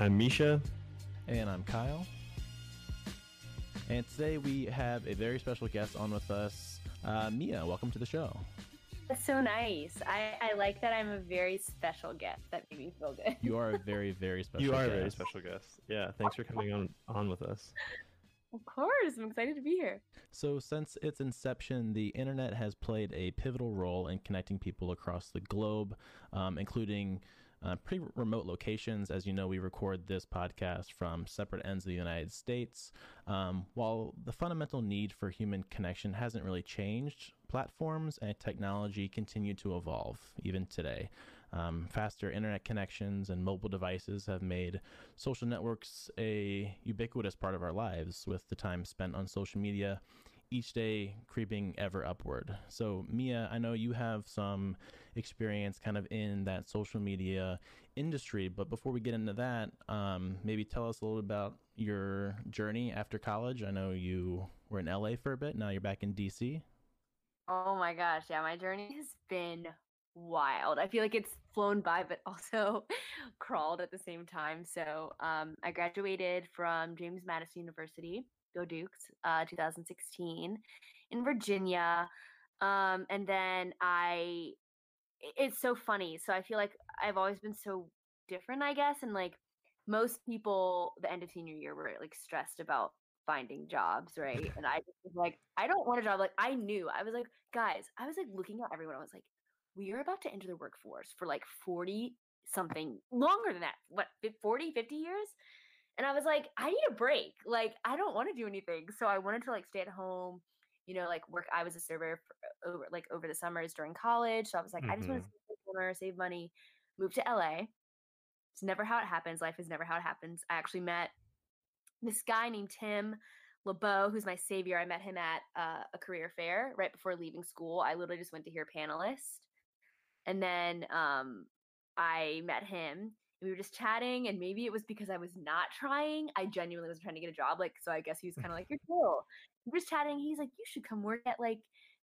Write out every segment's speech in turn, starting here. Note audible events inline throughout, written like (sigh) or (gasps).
I'm Misha. And I'm Kyle. And today we have a very special guest on with us. Uh, Mia, welcome to the show. That's so nice. I, I like that I'm a very special guest. That made me feel good. You are a (laughs) very, very special You are guest. a very special guest. Yeah, thanks for coming on on with us. Of course. I'm excited to be here. So, since its inception, the internet has played a pivotal role in connecting people across the globe, um, including uh, pretty remote locations. As you know, we record this podcast from separate ends of the United States. Um, while the fundamental need for human connection hasn't really changed, platforms and technology continue to evolve even today. Um, faster internet connections and mobile devices have made social networks a ubiquitous part of our lives, with the time spent on social media each day creeping ever upward. So, Mia, I know you have some experience kind of in that social media industry, but before we get into that, um, maybe tell us a little bit about your journey after college. I know you were in LA for a bit, now you're back in DC. Oh my gosh. Yeah, my journey has been wild. I feel like it's flown by, but (laughs) also crawled at the same time. So um, I graduated from James Madison University, go Dukes, uh, 2016 in Virginia. Um, and then I, it's so funny. So I feel like I've always been so different, I guess. And like most people, the end of senior year were like stressed about finding jobs, right? And I was like, I don't want a job. Like I knew, I was like, guys, I was like looking at everyone. I was like, we are about to enter the workforce for like 40 something longer than that. What, fif- 40, 50 years? And I was like, I need a break. Like, I don't want to do anything. So I wanted to like stay at home, you know, like work. I was a server for, over like over the summers during college. So I was like, I just want to save save money, move to LA. It's never how it happens. Life is never how it happens. I actually met this guy named Tim LeBeau, who's my savior. I met him at uh, a career fair right before leaving school. I literally just went to hear panelist. And then um, I met him and we were just chatting. And maybe it was because I was not trying. I genuinely was trying to get a job. Like, so I guess he was kind of like, You're cool. We were just chatting. He's like, You should come work at like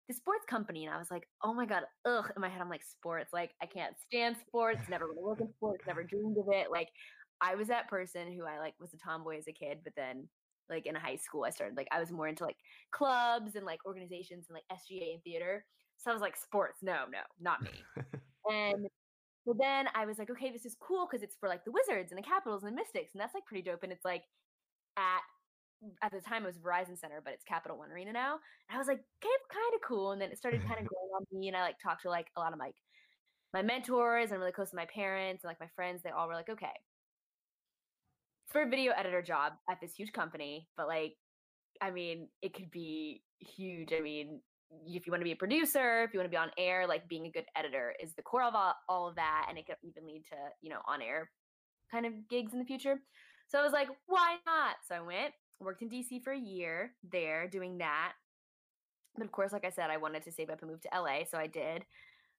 the sports company. And I was like, Oh my God, ugh. In my head, I'm like, Sports. Like, I can't stand sports. Never want to work in sports. Never dreamed of it. Like, I was that person who I like was a tomboy as a kid, but then like in high school, I started like I was more into like clubs and like organizations and like SGA and theater. So I was like, sports, no, no, not me. (laughs) and so then I was like, okay, this is cool because it's for like the Wizards and the Capitals and the Mystics, and that's like pretty dope. And it's like at at the time it was Verizon Center, but it's Capital One Arena now. And I was like, okay, kind of cool. And then it started kind of (laughs) growing on me, and I like talked to like a lot of like my mentors and really close to my parents and like my friends. They all were like, okay, it's for a video editor job at this huge company, but like, I mean, it could be huge. I mean, if you want to be a producer, if you want to be on air, like being a good editor is the core of all, all of that. And it could even lead to, you know, on air kind of gigs in the future. So I was like, why not? So I went, worked in DC for a year there doing that. But of course, like I said, I wanted to save up and move to LA. So I did.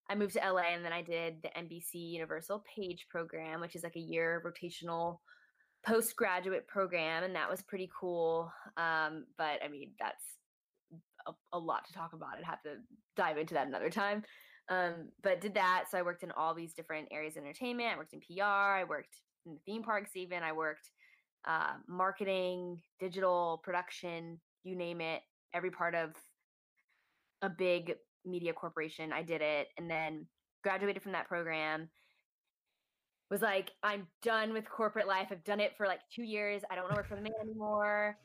I moved to LA and then I did the NBC Universal Page program, which is like a year rotational postgraduate program. And that was pretty cool. Um, but I mean, that's a, a lot to talk about. I'd have to dive into that another time. Um, but did that. So I worked in all these different areas of entertainment. I worked in PR. I worked in the theme parks, even. I worked uh, marketing, digital production, you name it. Every part of a big media corporation. I did it and then graduated from that program. Was like, I'm done with corporate life. I've done it for like two years. I don't want to work for the man anymore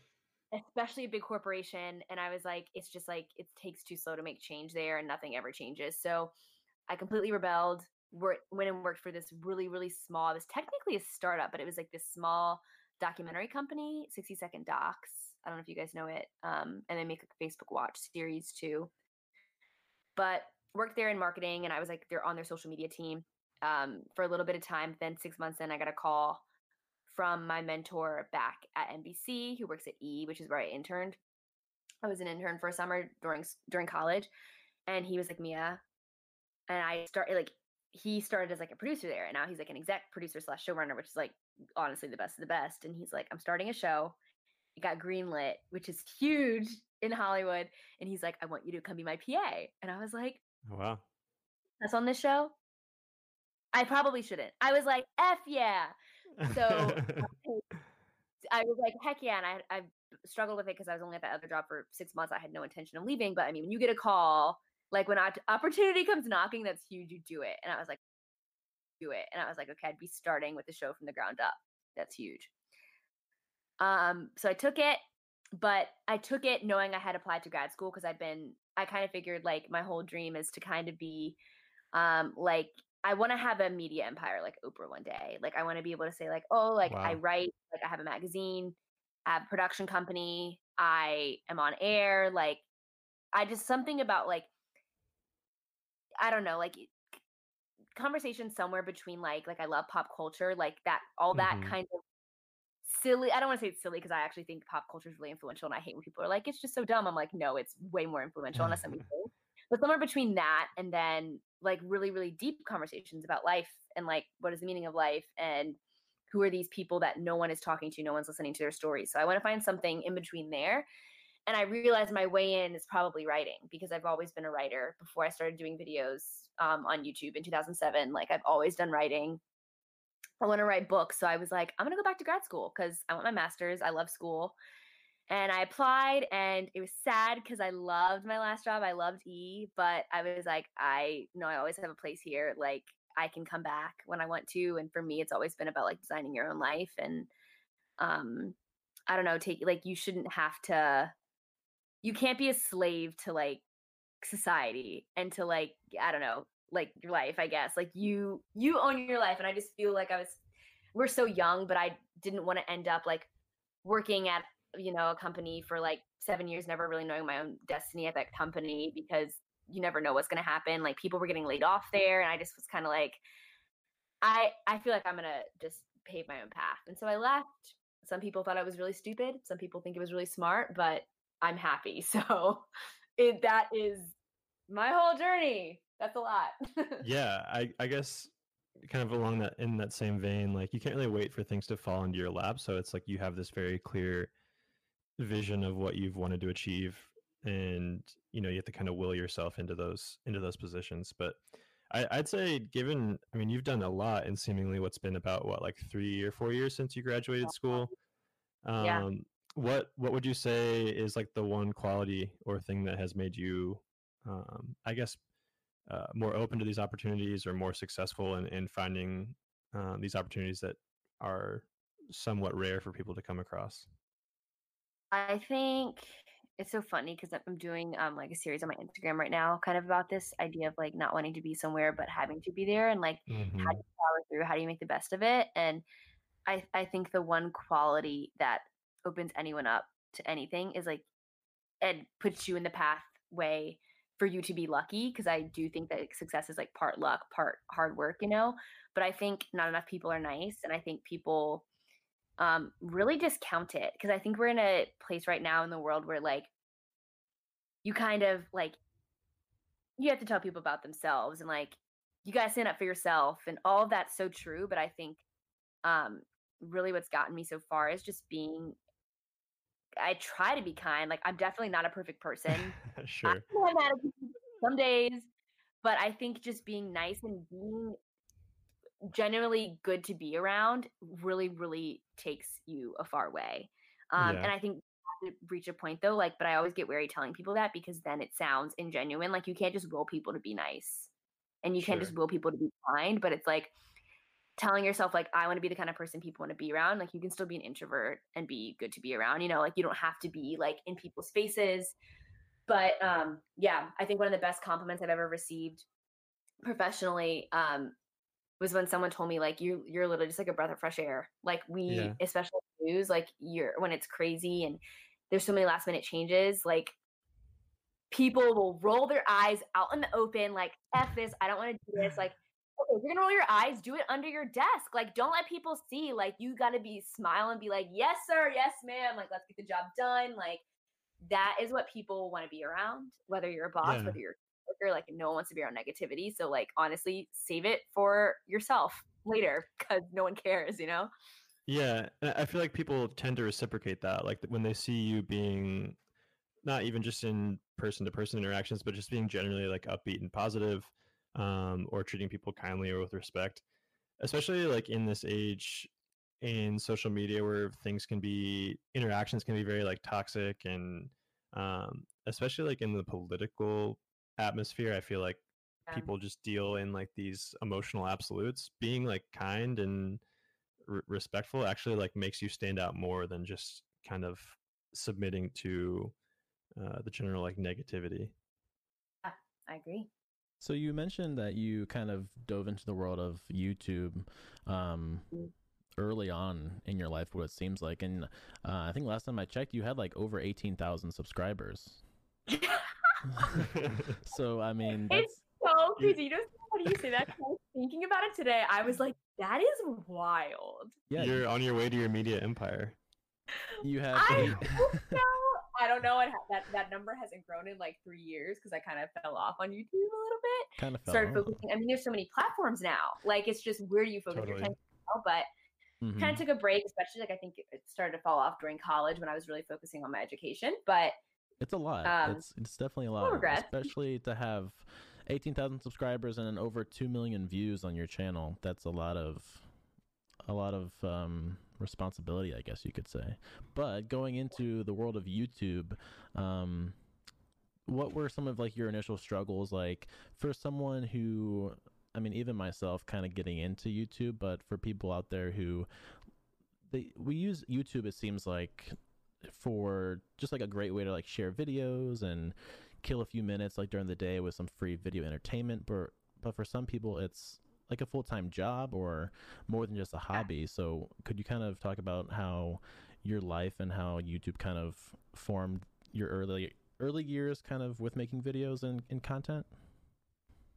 especially a big corporation and i was like it's just like it takes too slow to make change there and nothing ever changes. So i completely rebelled went and worked for this really really small it was technically a startup but it was like this small documentary company 60 second docs. I don't know if you guys know it um, and they make a facebook watch series too. But worked there in marketing and i was like they're on their social media team um, for a little bit of time then six months in i got a call from my mentor back at NBC, who works at E, which is where I interned. I was an intern for a summer during during college, and he was like Mia, and I started like he started as like a producer there, and now he's like an exec producer slash showrunner, which is like honestly the best of the best. And he's like, I'm starting a show. It got greenlit, which is huge in Hollywood. And he's like, I want you to come be my PA. And I was like, oh, wow. that's on this show. I probably shouldn't. I was like, F yeah. So (laughs) I was like, heck yeah. And I, I struggled with it because I was only at that other job for six months. I had no intention of leaving. But I mean, when you get a call, like when opportunity comes knocking, that's huge. You do it. And I was like, do it. And I was like, okay, I'd be starting with the show from the ground up. That's huge. Um, so I took it, but I took it knowing I had applied to grad school because I'd been, I kind of figured like my whole dream is to kind of be um like I want to have a media empire like Oprah one day. Like I want to be able to say like, oh, like wow. I write, like I have a magazine, I have a production company, I am on air, like I just something about like I don't know, like conversation somewhere between like like I love pop culture, like that all that mm-hmm. kind of silly. I don't want to say it's silly because I actually think pop culture is really influential, and I hate when people are like, "It's just so dumb." I'm like, no, it's way more influential, unless I'm (laughs) But somewhere between that and then like really really deep conversations about life and like what is the meaning of life and who are these people that no one is talking to, no one's listening to their stories. So I want to find something in between there. And I realized my way in is probably writing because I've always been a writer before I started doing videos um, on YouTube in 2007. Like I've always done writing. I want to write books. So I was like, I'm going to go back to grad school because I want my master's. I love school. And I applied and it was sad because I loved my last job. I loved E, but I was like, I know I always have a place here. Like I can come back when I want to. And for me, it's always been about like designing your own life. And um, I don't know, take like you shouldn't have to you can't be a slave to like society and to like, I don't know, like your life, I guess. Like you you own your life. And I just feel like I was we're so young, but I didn't want to end up like working at you know a company for like seven years never really knowing my own destiny at that company because you never know what's going to happen like people were getting laid off there and i just was kind of like i i feel like i'm going to just pave my own path and so i left. Some people thought i was really stupid some people think it was really smart but i'm happy (laughs) so it that is my whole journey that's a lot. (laughs) Yeah i i guess kind of along that in that same vein like you can't really wait for things to fall into your lap so it's like you have this very clear vision of what you've wanted to achieve and you know you have to kind of will yourself into those into those positions but I, i'd say given i mean you've done a lot in seemingly what's been about what like three or four years since you graduated school um yeah. what what would you say is like the one quality or thing that has made you um i guess uh, more open to these opportunities or more successful in, in finding uh, these opportunities that are somewhat rare for people to come across I think it's so funny because I'm doing um like a series on my Instagram right now, kind of about this idea of like not wanting to be somewhere but having to be there, and like mm-hmm. how do you power through? How do you make the best of it? And I I think the one quality that opens anyone up to anything is like and puts you in the pathway for you to be lucky because I do think that success is like part luck, part hard work, you know. But I think not enough people are nice, and I think people um, really discount it because I think we're in a place right now in the world where like you kind of like you have to tell people about themselves and like you guys stand up for yourself and all of that's so true. But I think um, really what's gotten me so far is just being I try to be kind. Like I'm definitely not a perfect person. (laughs) sure. Some days, but I think just being nice and being genuinely good to be around really really takes you a far way um yeah. and i think reach a point though like but i always get wary telling people that because then it sounds ingenuine like you can't just will people to be nice and you can't just will people to be kind but it's like telling yourself like i want to be the kind of person people want to be around like you can still be an introvert and be good to be around you know like you don't have to be like in people's faces. but um yeah i think one of the best compliments i've ever received professionally um was when someone told me like you you're literally just like a breath of fresh air. Like we yeah. especially news like you're when it's crazy and there's so many last minute changes like people will roll their eyes out in the open like f this I don't want to do this (sighs) like okay if you're gonna roll your eyes do it under your desk like don't let people see like you got to be smile and be like yes sir yes ma'am like let's get the job done like that is what people want to be around whether you're a boss yeah. whether you're like no one wants to be around negativity so like honestly save it for yourself later because no one cares you know? Yeah i feel like people tend to reciprocate that like when they see you being not even just in person to person interactions but just being generally like upbeat and positive um, or treating people kindly or with respect especially like in this age in social media where things can be interactions can be very like toxic and um, especially like in the political atmosphere i feel like Yeah. people just deal in like these emotional absolutes being like kind and r- respectful actually like makes you stand out more than just kind of submitting to uh, the general like negativity I agree. So you mentioned that you kind of dove into the world of YouTube um, Mm. early on in your life, what it seems like, and uh, I think last time I checked, you had like over eighteen thousand subscribers. (laughs) (laughs) so I mean, that's, It's so crazy. You know, when you say that, 'cause I was thinking about it today. I was like, that is wild. yeah, you're on your way to your media empire you have. I eight- (laughs) hope so. I don't know. It ha- that that number hasn't grown in like three years because I kind of fell off on YouTube a little bit. kind of fell Started off. focusing. I mean, there's so many platforms now. Like, it's just where do you focus your Totally. attention? now? But Mhm. kind of took a break, especially like I think it started to fall off during college when I was really focusing on my education. But It's a lot. Um, it's it's definitely a lot, especially to have eighteen thousand subscribers and over two million views on your channel. That's a lot of a lot of um, responsibility, I guess you could say. But going into the world of YouTube, um, what were some of like your initial struggles like for someone who I mean even myself kind of getting into YouTube, but for people out there who they we use YouTube it seems like for just like a great way to like share videos and kill a few minutes like during the day with some free video entertainment. But but for some people it's like a full-time job or more than just a hobby. So could you kind of talk about how your life and how youtube kind of formed your early early years kind of with making videos and, and content?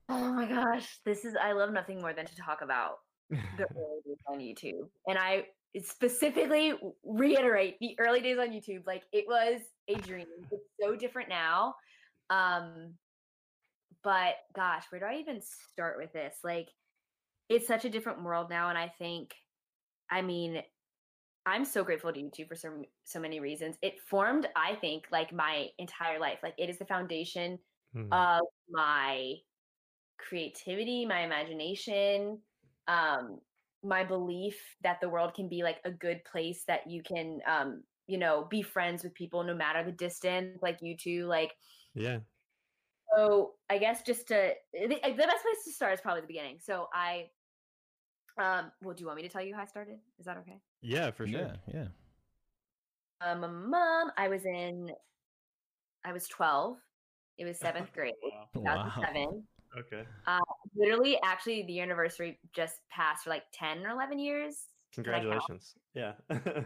Oh my gosh, this is I love nothing more than to talk about the (laughs) early on YouTube. And I specifically reiterate the early days on YouTube, like it was a dream. (laughs) It's so different now. Um, but gosh, where do I even start with this? Like, it's such a different world now, and I think, I mean, I'm so grateful to YouTube for so so many reasons. It formed, I think, like my entire life. Like, it is the foundation Hmm. of my creativity, my imagination, um, my belief that the world can be like a good place that you can, um, you know, be friends with people no matter the distance, like you two. Like, yeah so I guess just to the, the best place to start is probably the beginning. So I, um, well, do you want me to tell you how I started? Is that okay? yeah for sure yeah yeah Um, my mom, I was in, I was 12. It was seventh (laughs) grade, wow 2007. Okay. Literally actually the anniversary just passed for like 10 or 11 years Did I count? congratulations. Yeah. (laughs)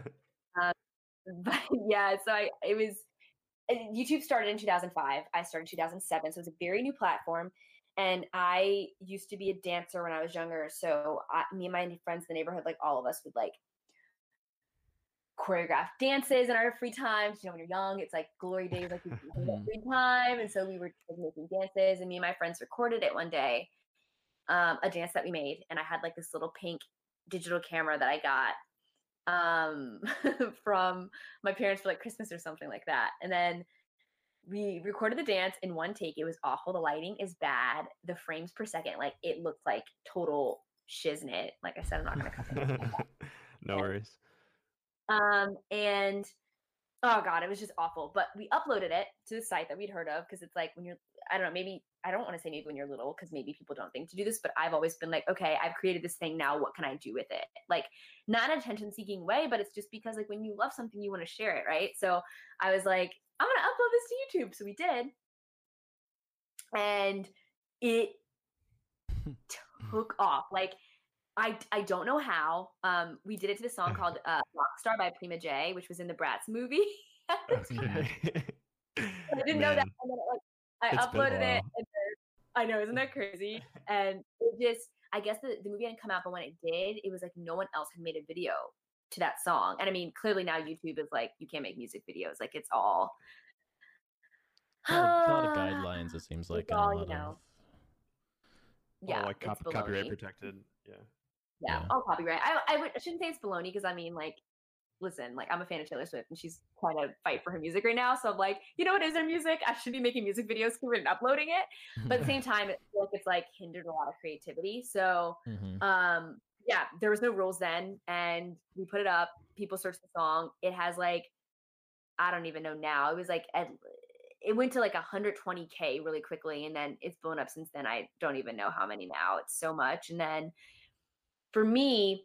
(laughs) But yeah so i it was uh, youtube started in 2005 i started in 2007 so it was a very new platform and i used to be a dancer when i was younger so I, me and my friends in the neighborhood like all of us would like choreograph dances in our free times you know when you're young it's like glory days like (laughs) free time and so we were making dances and me and my friends recorded it one day um, a dance that we made and i had like this little pink digital camera that i got um, (laughs) from my parents for like christmas or something like that and then we recorded the dance in one take it was awful the lighting is bad the frames per second like it looked like total shiznit like i said i'm not gonna cut it. (laughs) no worries Um, and oh god, it was just awful. But we uploaded it to the site that we'd heard of because it's like when you're, I don't know, maybe I don't want to say maybe when you're little because maybe people don't think to do this, but I've always been like, okay, I've created this thing now. What can I do with it? Like, not attention seeking way, but it's just because like when you love something, you want to share it, right? So I was like, I'm gonna upload this to YouTube. So we did, and it (laughs) took off. Like I I don't know how. Um, we did it to the song called uh, "Rockstar" by Prima J, which was in the Bratz movie. at the time. okay I didn't know that. And then, like, I It's been a uploaded it. And then, I know, isn't that crazy? And it just, I guess the, the movie hadn't come out, but when it did, it was like no one else had made a video to that song. And I mean, clearly now YouTube is like, you can't make music videos. Like it's all. a lot, a lot of (sighs) guidelines it seems like and a all, you lot know, (laughs) of Yeah. oh, like it's cop- copyright protected yeah Yeah, Yeah. all copyright. I, I, would, I shouldn't say it's baloney because I mean, like, listen, like I'm a fan of Taylor Swift and she's trying to fight for her music right now. So I'm like, you know what is her music? I should be making music videos for it and uploading it. But at the same (laughs) time, it, like it's like hindered a lot of creativity. So Mhm. um yeah, there was no rules then, and we put it up. People searched the song. It has like, I don't even know now. It was like at, it went to like 120k really quickly, and then it's blown up since then. I don't even know how many now. It's so much. And then for me,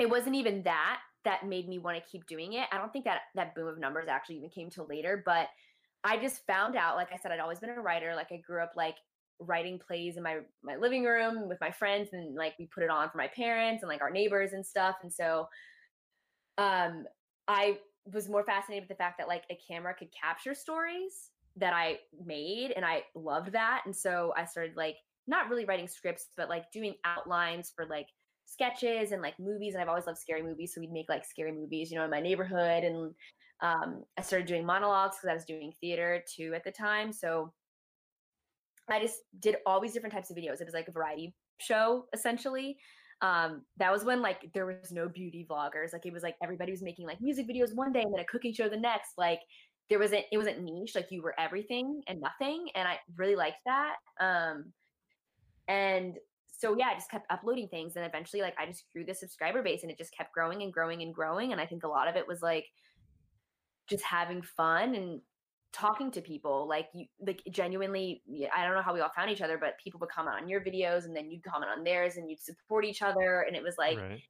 it wasn't even that that made me want to keep doing it. I don't think that that boom of numbers actually even came till later, but I just found out, like I said, I'd always been a writer. Like I grew up like writing plays in my my living room with my friends and like we put it on for my parents and like our neighbors and stuff and so um i was more fascinated with the fact that like a camera could capture stories that i made and i loved that and so i started like not really writing scripts but like doing outlines for like sketches and like movies and i've always loved scary movies so we'd make like scary movies you know in my neighborhood and um, i started doing monologues because i was doing theater too at the time so I just did all these different types of videos. It was like a variety show essentially. Um, that was when like there was no beauty vloggers. Like it was like everybody was making like music videos one day and then a cooking show the next. Like there wasn't it wasn't niche. Like you were everything and nothing, and I really liked that. Um, and so yeah, I just kept uploading things, and eventually like I just grew the subscriber base, and it just kept growing and growing and growing. And I think a lot of it was like just having fun and talking to people like you like genuinely i don't know how we all found each other but people would comment on your videos and then you'd comment on theirs and you'd support each other and it was like right.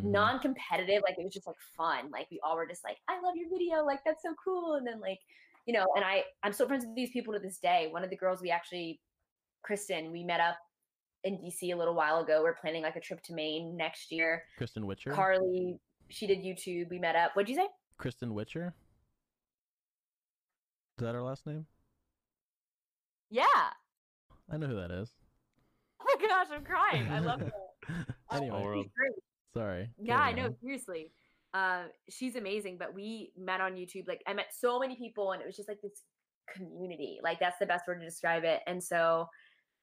mm-hmm. non-competitive like it was just like fun like we all were just like i love your video like that's so cool and then like you know and i i'm still friends with these people to this day one of the girls we actually kristen we met up in dc a little while ago we're planning like a trip to maine next year kristen witcher carly she did youtube we met up what'd you say kristen witcher is that her last name? Yeah. I know who that is. Oh my gosh, I'm crying. I love it. (laughs) anyway, sorry. Yeah, I know. Seriously, uh, she's amazing. But we met on YouTube. Like I met so many people, and it was just like this community. Like that's the best word to describe it. And so,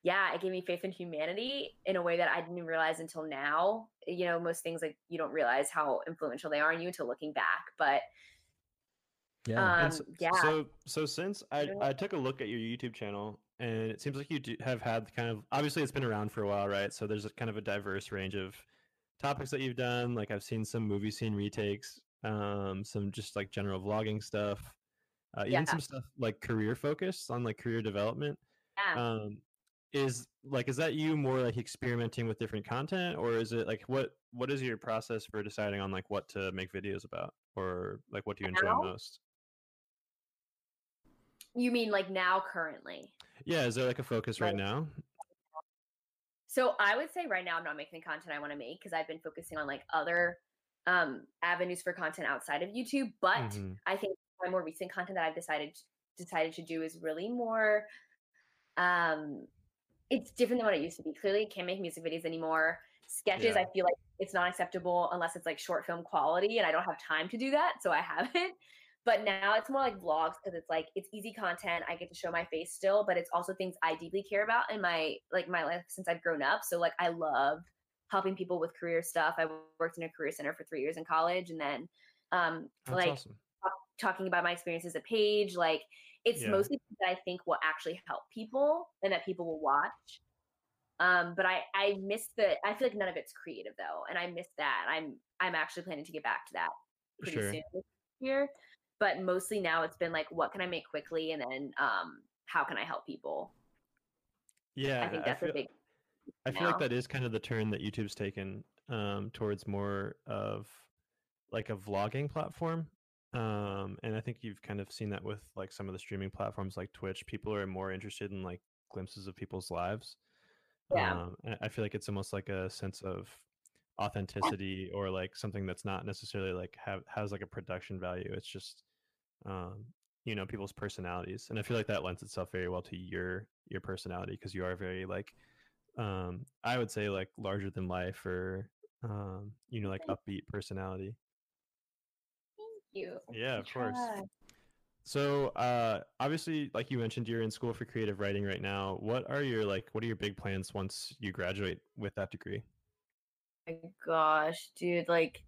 yeah, it gave me faith in humanity in a way that I didn't even realize until now. You know, most things like you don't realize how influential they are on you until looking back. But yeah. Um, so, yeah. So so since I I took a look at your YouTube channel and it seems like you do have had kind of obviously it's been around for a while, right? So there's a kind of a diverse range of topics that you've done. Like I've seen some movie scene retakes, um, some just like general vlogging stuff, uh, even yeah. some stuff like career focused on like career development. Yeah. Um, is like is that you more like experimenting with different content or is it like what what is your process for deciding on like what to make videos about or like what do you enjoy most you mean like now currently? Yeah, is there like a focus right, right now? So I would say right now I'm not making the content I want to make because I've been focusing on like other um avenues for content outside of YouTube. But mm-hmm. I think my more recent content that I've decided decided to do is really more um it's different than what it used to be. Clearly I can't make music videos anymore. Sketches, yeah. I feel like it's not acceptable unless it's like short film quality and I don't have time to do that, so I (laughs) haven't. But now it's more like vlogs because it's like it's easy content. I get to show my face still, but it's also things I deeply care about in my like my life since I've grown up. So like I love helping people with career stuff. I worked in a career center for three years in college, and then um That's like awesome. talking about my experience as a page. Like it's yeah. mostly that I think will actually help people and that people will watch. Um, but I I miss the I feel like none of it's creative though, and I miss that. I'm I'm actually planning to get back to that pretty sure. soon here but mostly now it's been like what can i make quickly and then um how can i help people yeah i think that's I feel, a big i feel now. like that is kind of the turn that youtube's taken um towards more of like a vlogging platform um and i think you've kind of seen that with like some of the streaming platforms like twitch people are more interested in like glimpses of people's lives. Yeah. Um, i feel like it's almost like a sense of authenticity or like something that's not necessarily like have has like a production value it's just um, you know people's personalities and i feel like that lends itself very well to your your personality because you are very like um i would say like larger than life or um you know like upbeat personality you yeah of course so uh obviously like you mentioned you're in school for creative writing right now what are your like what are your big plans once you graduate with that degree my gosh dude like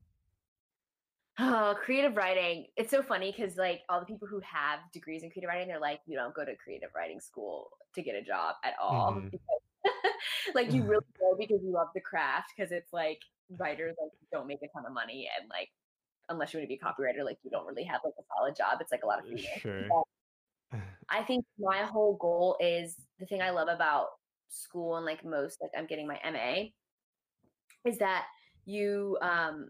Oh, creative writing. It's so funny because like all the people who have degrees in creative writing, they're like, you don't go to creative writing school to get a job at all. Mm. (laughs) like you (laughs) really go because you love the craft because it's like writers like don't make a ton of money and like unless you want to be a copywriter like you don't really have like a solid job it's like a lot of freelance. Sure. But (laughs) I think my whole goal is the thing I love about school and like most like I'm getting my MA is that you um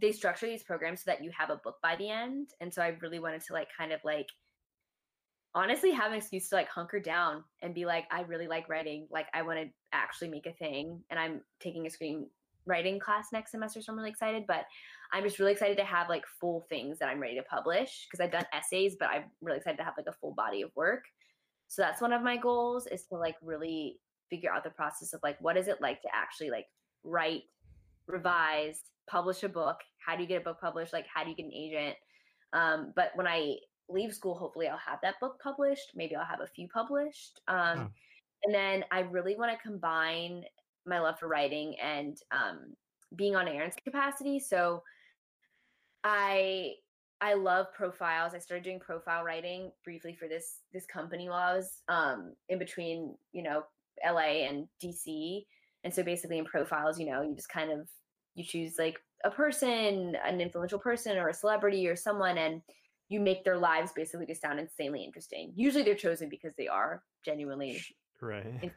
they structure these programs so that you have a book by the end and so I really wanted to like kind of like honestly have an excuse to like hunker down and be like I really like writing like I want to actually make a thing and I'm taking a screenwriting class next semester so I'm really excited but I'm just really excited to have like full things that I'm ready to publish because I've done essays but I'm really excited to have like a full body of work. So that's one of my goals is to like really figure out the process of like what is it like to actually like write revise publish a book? How do you get a book published? Like how do you get an agent? Um, but when i leave school hopefully i'll have that book published maybe i'll have a few published um, Oh. and then i really want to combine my love for writing and um, being on some capacity so i i love profiles i started doing profile writing briefly for this this company while i was um, in between you know la and dc and so basically in profiles you know you just kind of you choose like a person an influential person or a celebrity or someone and you make their lives basically just sound insanely interesting usually they're chosen because they are genuinely right.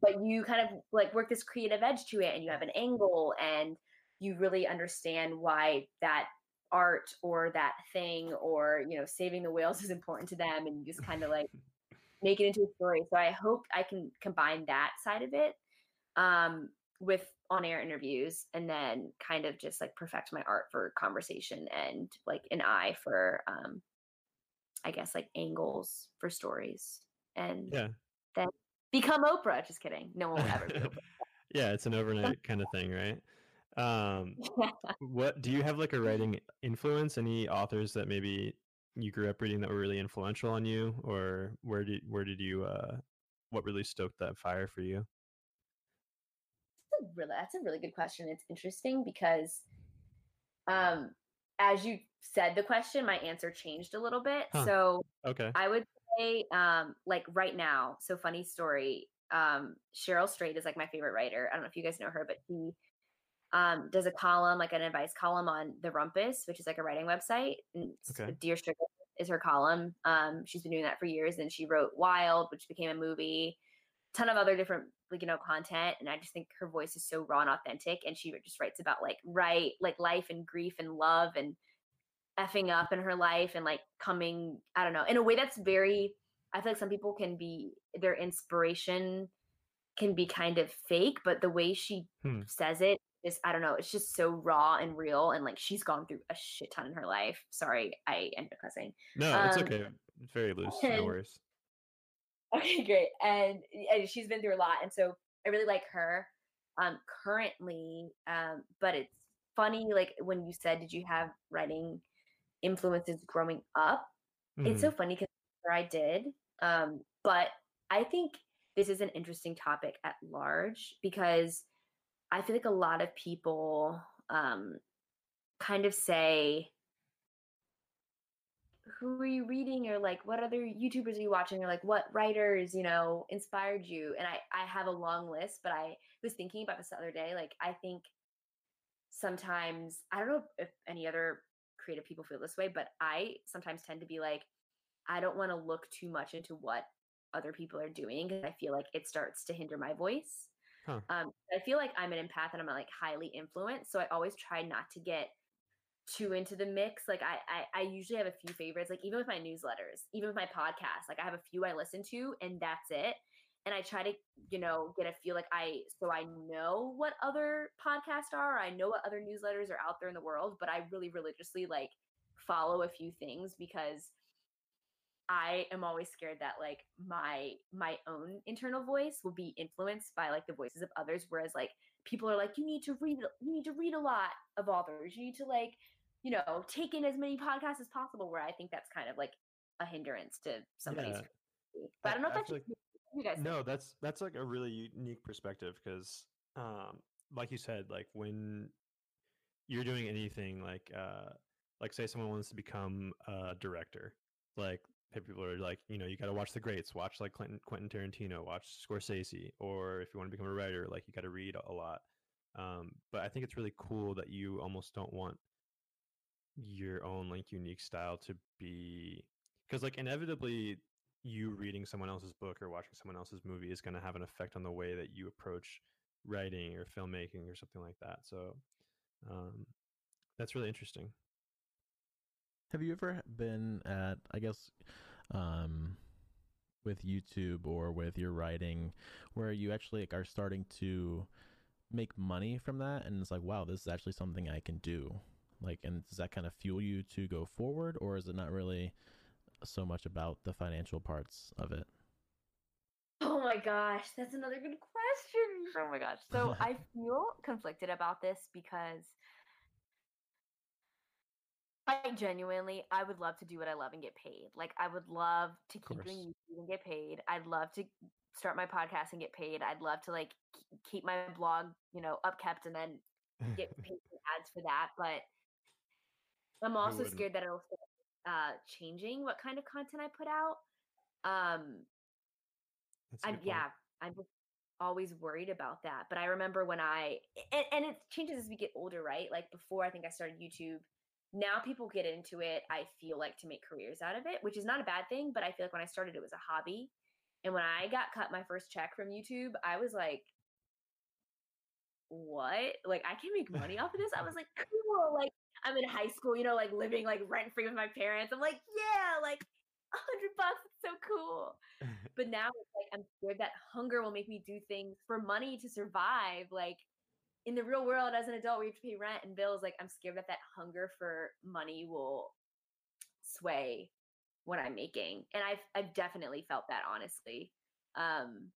But you kind of like work this creative edge to it and you have an angle and you really understand why that art or that thing or you know saving the whales (laughs) is important to them and you just kind of like make it into a story so i hope i can combine that side of it um with on air interviews and then kind of just like perfect my art for conversation and like an eye for um i guess like angles for stories and Yeah. Become Oprah. Just kidding. No one will ever (laughs) yeah, it's an overnight kind of thing, right? Um, Yeah. (laughs) what do you have like a writing influence? Any authors that maybe you grew up reading that were really influential on you, or where did where did you uh, what really stoked that fire for you? That's a really, that's a really good question. It's interesting because, um, as you said the question, my answer changed a little bit. Huh. So Okay. I would say, um, like right now. So funny story. Um, Cheryl Strayed is like my favorite writer. I don't know if you guys know her, but she um, does a column, like an advice column on the Rumpus, which is like a writing website. And Okay. Dear Stricker is her column. Um, she's been doing that for years, and she wrote Wild, which became a movie. Ton of other different, like you know, content, and I just think her voice is so raw and authentic. And she just writes about like right, like life and grief and love and effing up in her life and like coming, I don't know, in a way that's very. I feel like some people can be their inspiration can be kind of fake, but the way she Hmm. says it is I don't know, it's just so raw and real and like she's gone through a shit ton in her life. Sorry, I ended up cussing. No, it's Um, okay. It's very loose. No and- worries. (laughs) Okay, great. And, and she's been through a lot and so I really like her um currently um but it's funny like when you said did you have writing influences growing up? It's so Mhm. funny because I did. Um, but I think this is an interesting topic at large because I feel like a lot of people um, kind of say, who are you reading or like what other youtubers are you watching or like what writers you know inspired you and i i have a long list but i was thinking about this the other day like i think sometimes i don't know if any other creative people feel this way but i sometimes tend to be like i don't want to look too much into what other people are doing because i feel like it starts to hinder my voice Huh. um i feel like i'm an empath and i'm like highly influenced so i always try not to get too into the mix. Like I, I I usually have a few favorites. Like even with my newsletters, even with my podcast, like I have a few I listen to and that's it. And I try to, you know, get a feel like I so I know what other podcasts are, I know what other newsletters are out there in the world, but I really religiously like follow a few things because I am always scared that like my my own internal voice will be influenced by like the voices of others whereas like people are like you need to read you need to read a lot of authors you need to like you know take in as many podcasts as possible where i think that's kind of like a hindrance to somebody's Yeah. but i, I- don't know if that's feel just you guys think. No, that's that's like a really unique perspective because, um, like you said, like when you're doing anything, like uh, like say someone wants to become a director, like people are like, you know, you got to watch the greats, watch like Clinton, Quentin Tarantino, watch Scorsese, or if you want to become a writer, like you got to read a lot. Um, but I think it's really cool that you almost don't want your own like unique style to be because like inevitably you reading someone else's book or watching someone else's movie is going to have an effect on the way that you approach writing or filmmaking or something like that so um, that's really interesting. Have you ever been at i guess um, with youtube or with your writing where you actually like, are starting to make money from that and it's like wow this is actually something i can do like and does that kind of fuel you to go forward or is it not really so much about the financial parts of it oh my gosh that's another good question oh my gosh so (laughs) i feel conflicted about this because I genuinely, I would love to do what I love and get paid. Like, I would love to keep doing YouTube and get paid. I'd love to start my podcast and get paid. I'd love to like keep my blog, you know, upkept and then (laughs) get paid for ads for that. But I'm also scared that it'll start uh, changing what kind of content I put out. Um, I'm yeah, I'm always worried about that. But I remember when I and, and it changes as we get older, right? Like before, I think I started YouTube. Now people get into it. I feel like to make careers out of it, which is not a bad thing. But I feel like when I started, it was a hobby. And when I got cut my first check from YouTube, I was like, what? Like I can make money off of this? I was like, cool. Like I'm in high school, you know, like living like rent free with my parents. I'm like, yeah, like a hundred bucks, it's so cool. (laughs) but now it's like I'm scared that hunger will make me do things for money to survive. Like in the real world, as an adult, we have to pay rent and bills. Like I'm scared that that hunger for money will sway what I'm making, and I've I've definitely felt that honestly. Um,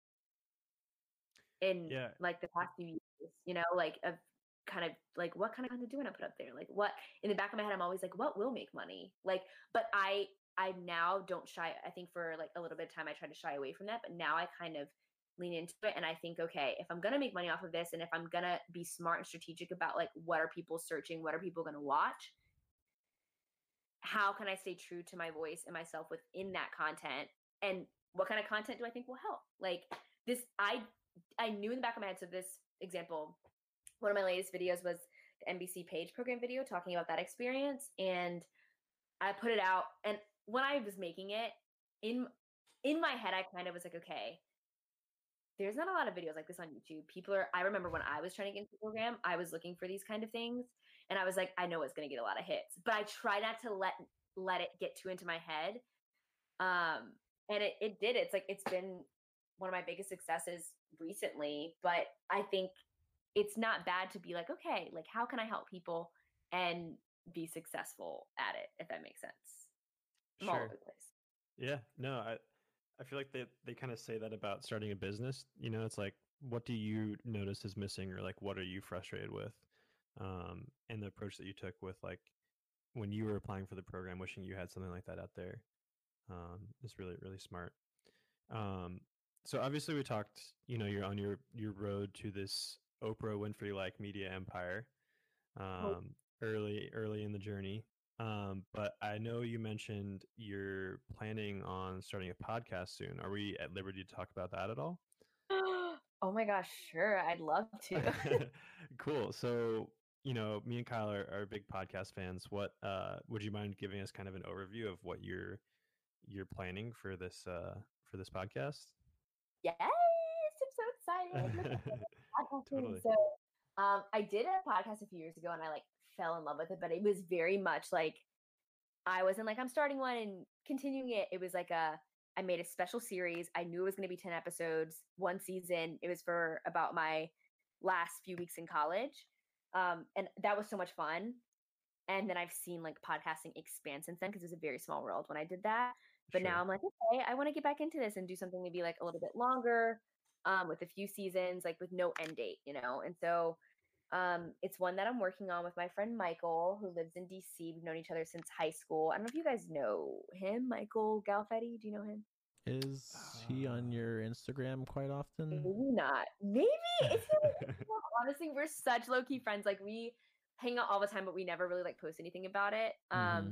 in yeah. like the past few years, you know, like of kind of like what kind of content do I want to put up there? Like what in the back of my head I'm always like what will make money? Like but I I now don't shy I think for like a little bit of time I tried to shy away from that, but now I kind of lean into it and I think okay, if I'm to make money off of this and if I'm to be smart and strategic about like what are people searching, what are people to watch? How can I stay true to my voice and myself within that content? And what kind of content do I think will help? Like this I I knew in the back of my head so this example one of my latest videos was the NBC Page program video talking about that experience. And I put it out. And when I was making it, in in my head, I kind of was like, okay, there's not a lot of videos like this on YouTube. People are, I remember when I was trying to get into the program, I was looking for these kind of things. And I was like, I know it's gonna get a lot of hits. But I try not to let let it get too into my head. Um, and it it did. It's like it's been one of my biggest successes recently. But I think it's not bad to be like, okay, like how can I help people and be successful at it, if that makes sense. I'm sure. all over the place. Yeah, no, I I feel like they they kind of say that about starting a business. You know, it's like, what do you notice is missing, or like, what are you frustrated with? Um, and the approach that you took with like when you were applying for the program, wishing you had something like that out there, um, is really really smart. Um, so obviously we talked. You know, you're on your your road to this Oprah Winfrey like media empire oh. um, early early in the journey. Um, but I know you mentioned you're planning on starting a podcast soon. Are we at liberty to talk about that at all? (gasps) oh my gosh, sure. I'd love to. (laughs) (laughs) cool. So, you know, me and Kyle are, are big podcast fans. What uh, would you mind giving us kind of an overview of what you're you're planning for this uh, for this podcast? Yes, I'm so excited. (laughs) totally. So um, I did a podcast a few years ago and I like fell in love with it, but it was very much like I wasn't like I'm starting one and continuing it. It was like a I made a special series. I knew it was going to be 10 episodes, one season. It was for about my last few weeks in college. Um, and that was so much fun. And then I've seen like podcasting expand since then because it was a very small world when I did that. But sure. now I'm like, okay, I want to get back into this and do something maybe like a little bit longer, um, with a few seasons, like with no end date, you know? And so um, it's one that I'm working on with my friend Michael, who lives in DC. We've known each other since high school. I don't know if you guys know him, Michael Galfetti. Do you know him? Is he on uh. your Instagram quite often? Maybe not. Maybe it's (laughs) honestly, we're such low key friends. Like we hang out all the time, but we never really like post anything about it. Um, mm-hmm.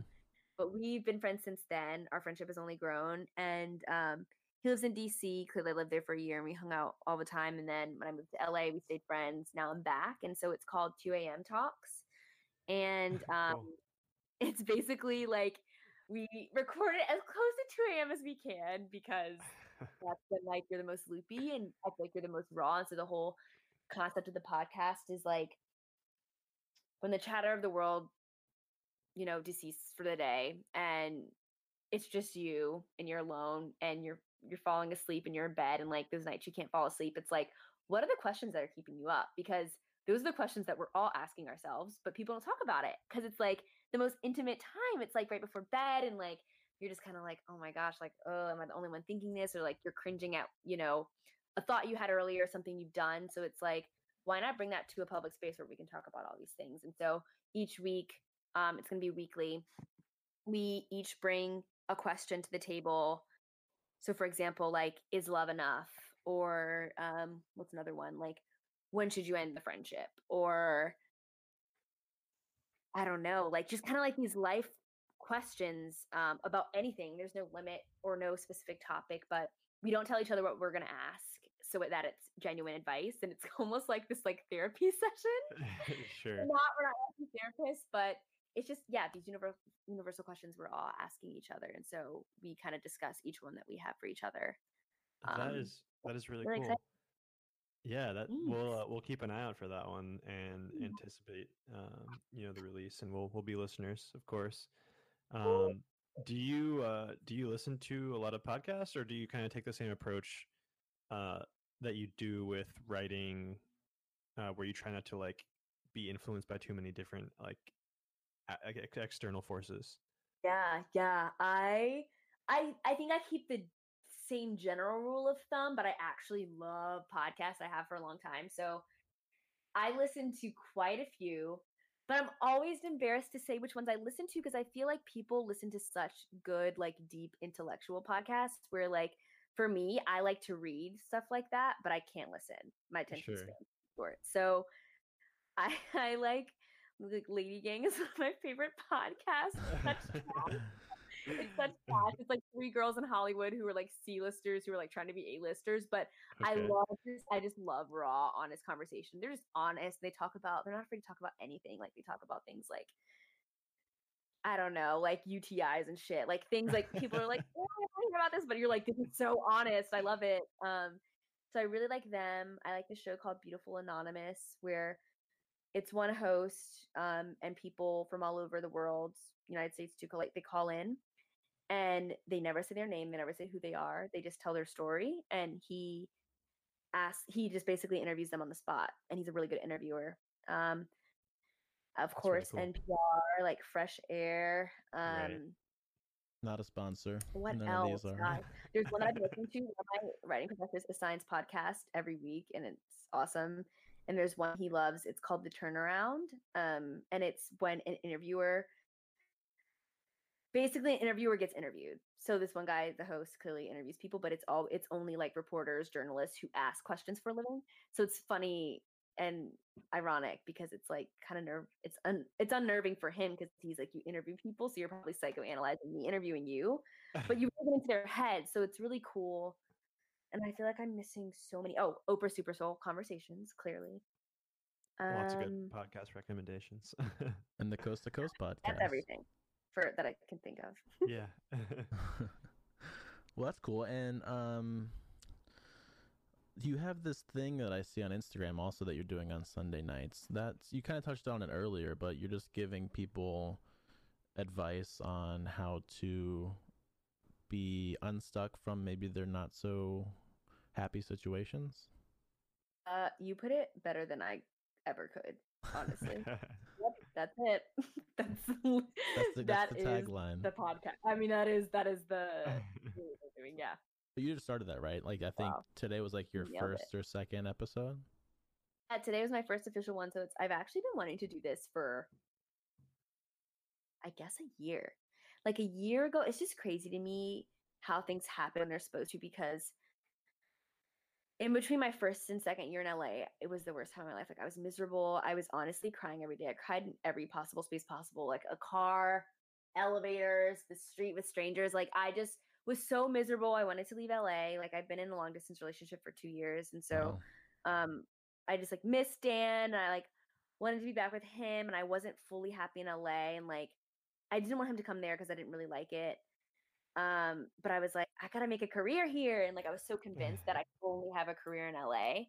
but we've been friends since then. Our friendship has only grown, and um, he lives in DC. Clearly, I lived there for a year, and we hung out all the time. And then when I moved to LA, we stayed friends. Now I'm back, and so it's called 2 a.m. Talks, and (laughs) um, Cool. (laughs) it's basically like we record it as close to 2 a.m. as we can because that's when (laughs) like you're the most loopy and I feel like you're the most raw. And so the whole concept of the podcast is like when the chatter of the world, you know, deceased for the day and it's just you and you're alone and you're you're falling asleep and you're in bed and like those nights you can't fall asleep. It's like, what are the questions that are keeping you up? Because those are the questions that we're all asking ourselves, but people don't talk about it because it's like the most intimate time. It's like right before bed and like you're just kind of like, oh my gosh, like, oh, am I the only one thinking this? Or like you're cringing at, you know, a thought you had earlier, something you've done. So it's like, why not bring that to a public space where we can talk about all these things? And so each week, um, it's going to be weekly. We each bring a question to the table. So, for example, like, is love enough? Or um, what's another one? Like, when should you end the friendship? Or I don't know, like just kind of like these life questions um, about anything. There's no limit or no specific topic, but we don't tell each other what we're going to ask so that it's genuine advice and it's (laughs) almost like this like therapy (laughs) session (laughs) sure. we're not we're not therapists but it's just yeah these universal universal questions we're all asking each other and so we kind of discuss each one that we have for each other that um, is that is really really cool. Yeah, that we'll uh, we'll keep an eye out for that one and Mm. anticipate um, you know the release, and we'll we'll be listeners, of course. Um, do you uh, do you listen to a lot of podcasts, or do you kind of take the same approach uh, that you do with writing, uh, where you try not to like be influenced by too many different like, ex- external forces? yeah yeah i i i think i keep the same general rule of thumb but i actually love podcasts i have for a long time so i listen to quite a few but i'm always embarrassed to say which ones i listen to because i feel like people listen to such good like deep intellectual podcasts where like for me i like to read stuff like that but i can't listen my attention Sure. span is short so i (laughs) i like like lady gang is (laughs) my favorite podcast. It's such (laughs) trash it's such trash. It's like three girls in Hollywood who are like C-listers who are like trying to be A-listers, but I love this. I just love raw, honest conversation. They're just honest. They talk about. They're not afraid to talk about anything. Like they talk about things like I don't know, like UTIs and shit. Like things like people are like, (laughs) "Oh, I want to hear about this," but you're like, "This is so honest. I love it." Um, so I really like them. I like the show called Beautiful Anonymous, where it's one host um, and people from all over the world, United States too, call- like they call in, and they never say their name. They never say who they are. They just tell their story, and he asks. He just basically interviews them on the spot, and he's a really good interviewer. Um, of That's really course, cool. NPR, like Fresh Air. Um, Right. Not a sponsor. what None else? of these are. There's one I've (laughs) been listening to. One of my writing professors, a science podcast every week, and it's awesome. And there's one he loves. It's called The Turnaround, um, and it's when an interviewer, basically, an interviewer gets interviewed. So this one guy, the host, clearly interviews people, but it's all it's only like reporters, journalists who ask questions for a living. So it's funny and ironic because it's like kind of nerve. It's un, it's unnerving for him because he's like you interview people, so you're probably psychoanalyzing me interviewing you but (laughs) you get into their head so it's really cool and i feel like i'm missing so many oh oprah super soul conversations clearly lots of Um, good podcast recommendations. And the (laughs) Coast to Coast podcast. that's everything for that i can think of yeah. (laughs) (laughs) well, that's cool. And um, you have this thing that I see on Instagram also that you're doing on Sunday nights. That's you kind of touched on it earlier, but you're just giving people advice on how to be unstuck from maybe they're not so happy situations. uh you put it better than i ever could honestly (laughs) Yep, that's it (laughs) that's That's the, that's that the tagline. the podcast i mean that is that is the (laughs) yeah But you just started that, right? Like I think Wow. today was like your Nailed it. first or second episode. Uh, today was my first official one, so it's I've actually been wanting to do this for I guess a year. Like a year ago, it's just crazy to me how things happen when they're supposed to because in between my first and second year in LA, it was the worst time of my life. Like I was miserable. I was honestly crying every day. I cried in every possible space possible, like a car, elevators, the street with strangers. Like I just was so miserable. I wanted to leave LA. Like I've been in a long distance relationship for two years, and so Wow. um I just like missed Dan and I like wanted to be back with him and I wasn't fully happy in LA and like I didn't want him to come there because I didn't really like it. Um, but I was like, I gotta make a career here. And like I was so convinced that I only have a career in LA.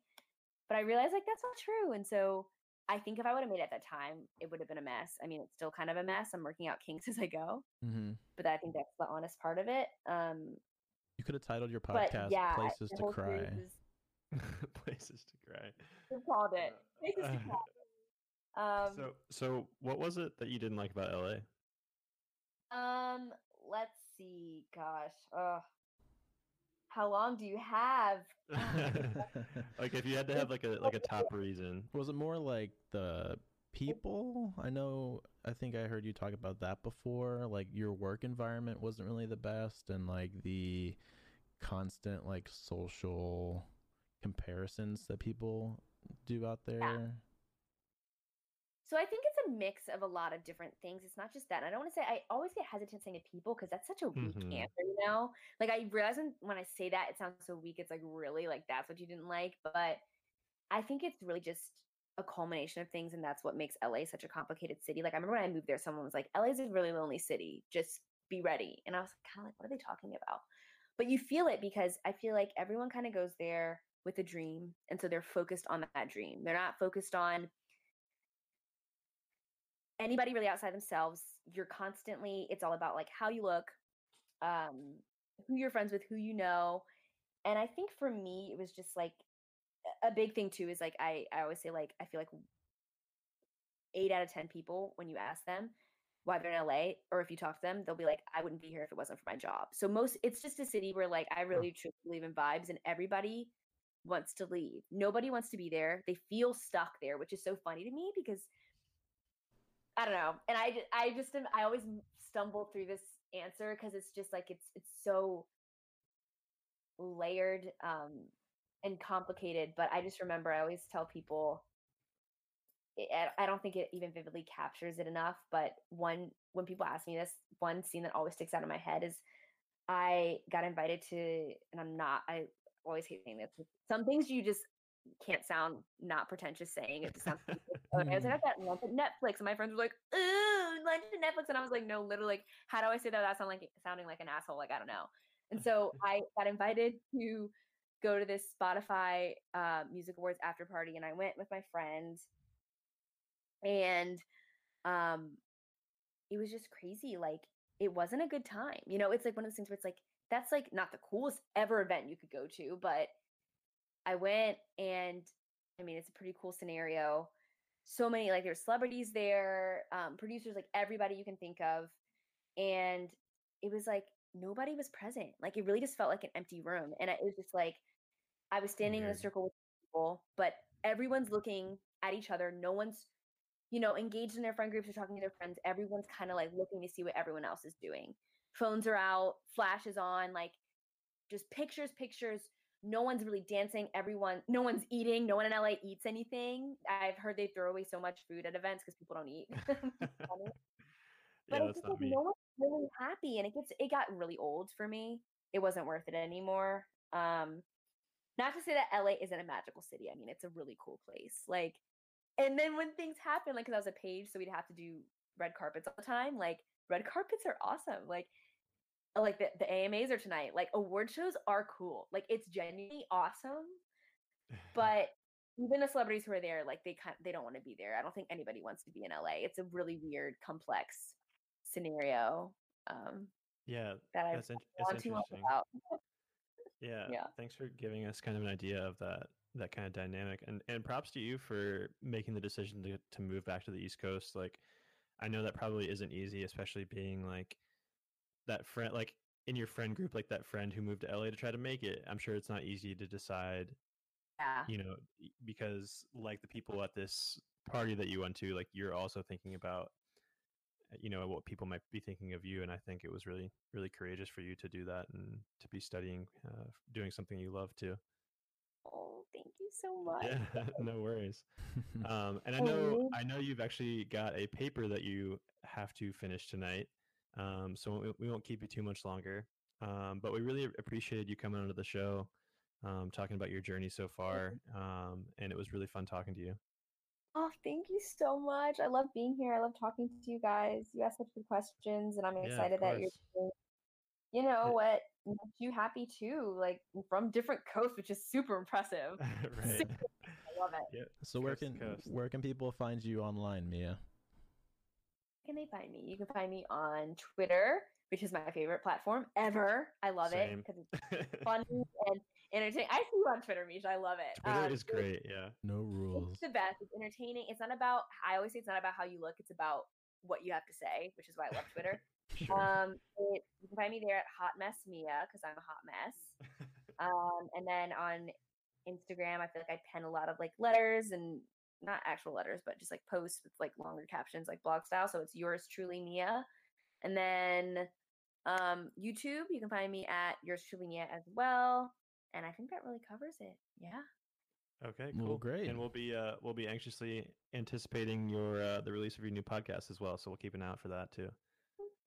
But I realized like that's not true. And so I think if I would have made it at that time, it would have been a mess. I mean, it's still kind of a mess. I'm working out kinks (laughs) as I go, hmm but I think that's the honest part of it. Um, You could have titled your podcast yeah, (laughs) "Places to Cry." is- Places to cry. we've called it. Places (laughs) to cry. Um, so, so what was it that you didn't like about LA? Um, let's see. Gosh, oh, how long do you have? (laughs) like, if you had to have like a like a top reason. Was it more like the people? I know. I think I heard you talk about that before. Like your work environment wasn't really the best, and like the constant like social comparisons that people do out there. So I think it's a mix of a lot of different things. It's not just that. And I don't want to say I always get hesitant saying to people because that's such a weak Mhm. answer, you know. Like I realize when, when I say that it sounds so weak. It's like really like that's what you didn't like, but I think it's really just a culmination of things, and that's what makes LA such a complicated city. Like I remember when I moved there, someone was like, "LA's a really lonely city. Just be ready," and I was kind of like, "What are they talking about?" But you feel it because I feel like everyone kind of goes there with a dream, and so they're focused on that dream. They're not focused on anybody really outside themselves you're constantly it's all about like how you look um who you're friends with who you know and i think for me it was just like a big thing too is like i i always say like i feel like eight out of ten people when you ask them why they're in la or if you talk to them they'll be like i wouldn't be here if it wasn't for my job. So most it's just a city where like i really truly believe in vibes and everybody wants to leave. Nobody wants to be there. They feel stuck there which is so funny to me because I don't know. And I, I just I always stumble through this answer because it's just like it's it's so layered um and complicated. But I just remember I always tell people I- don't think it even vividly captures it enough. But one when people ask me this, one scene that always sticks out in my head is I got invited to, and I'm not. I always hate saying this. Some things you just can't sound not pretentious saying it sounds So I was like, I got lunch at Netflix, and my friends were like, "Ooh, lunch at Netflix," and I was like, "No, literally, like, how do I say that? That sound like sounding like an asshole? Like, I don't know." And (laughs) so I got invited to go to this Spotify uh, Music Awards after party, and I went with my friend, and um, it was just crazy. Like, it wasn't a good time. You know, it's like one of those things where it's like that's like not the coolest ever event you could go to, but I went and I mean, it's a pretty cool scenario. So many like there's celebrities there, um, producers, like everybody you can think of, and it was like nobody was present. Like it really just felt like an empty room, and it was just like I was standing in a circle with people, but everyone's looking at each other. No one's, you know, engaged in their friend groups or talking to their friends. Everyone's kind of like looking to see what everyone else is doing. Phones are out, flashes on, like just pictures, pictures. No one's really dancing. Everyone, no one's eating. No one in LA eats anything. I've heard they throw away so much food at events because people don't eat. (laughs) (laughs) But yeah, it's just like no one's really happy, and it gets it got really old for me. It wasn't worth it anymore. Um, not to say that LA isn't a magical city. I mean, it's a really cool place. Like, and then when things happen, like, because I was a page, so we'd have to do red carpets all the time. Like, red carpets are awesome. Like, like the, the AMAs are tonight. Like, award shows are cool. Like, it's genuinely awesome. (sighs) But even the celebrities who are there, like, they kind they don't want to be there. I don't think anybody wants to be in LA. It's a really weird, complex scenario um, yeah, that I that's, in- want that's too much interesting. about. (laughs) Yeah. Yeah. Thanks for giving us kind of an idea of that that kind of dynamic and and props to you for making the decision to to move back to the East Coast. Like I know that probably isn't easy, especially being like that friend like in your friend group, like that friend who moved to LA to try to make it. I'm sure it's not easy to decide, Yeah. you know, because like the people at this party that you went to, like you're also thinking about uh, you know what people might be thinking of you and i think it was really really courageous for you to do that and to be studying uh, doing something you love too Oh, thank you so (laughs) much. yeah (laughs) no worries (laughs) um, and i know i know you've actually got a paper that you have to finish tonight Um, so we, we won't keep you too much longer. Um, but we really appreciated you coming onto the show, um, talking about your journey so far. Um, and it was really fun talking to you. Oh, thank you so much. I love being here. I love talking to you guys. You ask such good questions, and I'm Yeah, excited that you're doing, you know, what makes you happy too, like from different (laughs) coasts, which is super impressive. (laughs) right. I love it. Yep. So where Coast to can where can people find you online, Mia? Where can they find me? You can find me on Twitter, which is my favorite platform ever. I love it because it's (laughs) funny and entertaining. I see you on Twitter, Misha. I love it. Twitter Um, is great. Yeah. No rules. It's the best. It's entertaining. It's not about. I always say it's not about how you look. It's about what you have to say, which is why I love Twitter. (laughs) Sure. Um, it, you can find me there at Hot Mess Mia because I'm a hot mess. (laughs) Um, and then on Instagram, I feel like I pen a lot of like letters and not actual letters, but just like posts with like longer captions, like blog style. So it's yours truly, Mia. And then um, YouTube, you can find me at yours truly, Mia as well. And I think that really covers it. Yeah. Okay, Well, cool. great. And we'll be uh we'll be anxiously anticipating your uh the release of your new podcast as well. So we'll keep an eye out for that too.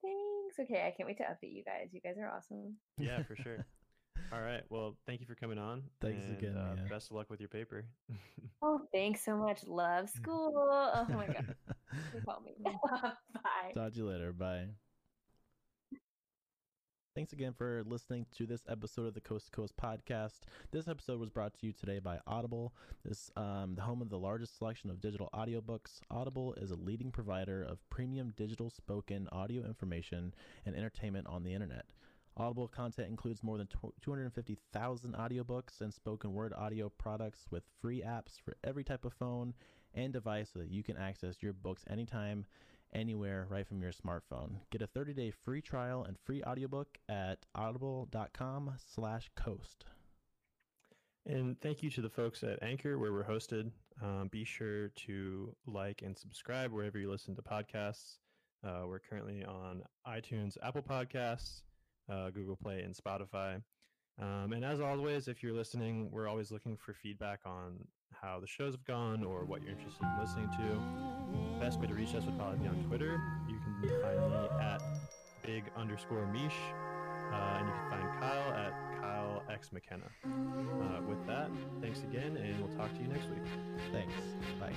Thanks. Okay, I can't wait to update you guys. You guys are awesome. Yeah, for (laughs) sure. All right. Well, thank you for coming on. Thanks and, again, Uh, Mia. best of luck with your paper. (laughs) Oh, thanks so much. Love school. Oh my god. (laughs) You call me. (laughs) Bye. Talk to you later. Bye. Thanks again for listening to this episode of the Coast to Coast podcast. This episode was brought to you today by Audible. This um, the home of the largest selection of digital audiobooks. Audible is a leading provider of premium digital spoken audio information and entertainment on the internet. Audible content includes more than 250,000 audiobooks and spoken word audio products with free apps for every type of phone and device so that you can access your books anytime anywhere right from your smartphone. Get a 30-day free trial and free audiobook at audible.com slash coast. And thank you to the folks at Anchor, where we're hosted. Um, be sure to like and subscribe wherever you listen to podcasts. Uh, we're currently on iTunes, Apple Podcasts, uh, Google Play, and Spotify. Um, and as always, if you're listening, we're always looking for feedback on how the shows have gone or what you're interested in listening to. Best way to reach us would probably be on Twitter. You can find me at big underscore Mish, uh, and you can find Kyle at Kyle X McKenna. Uh, with that, thanks again, and we'll talk to you next week. Thanks. Bye.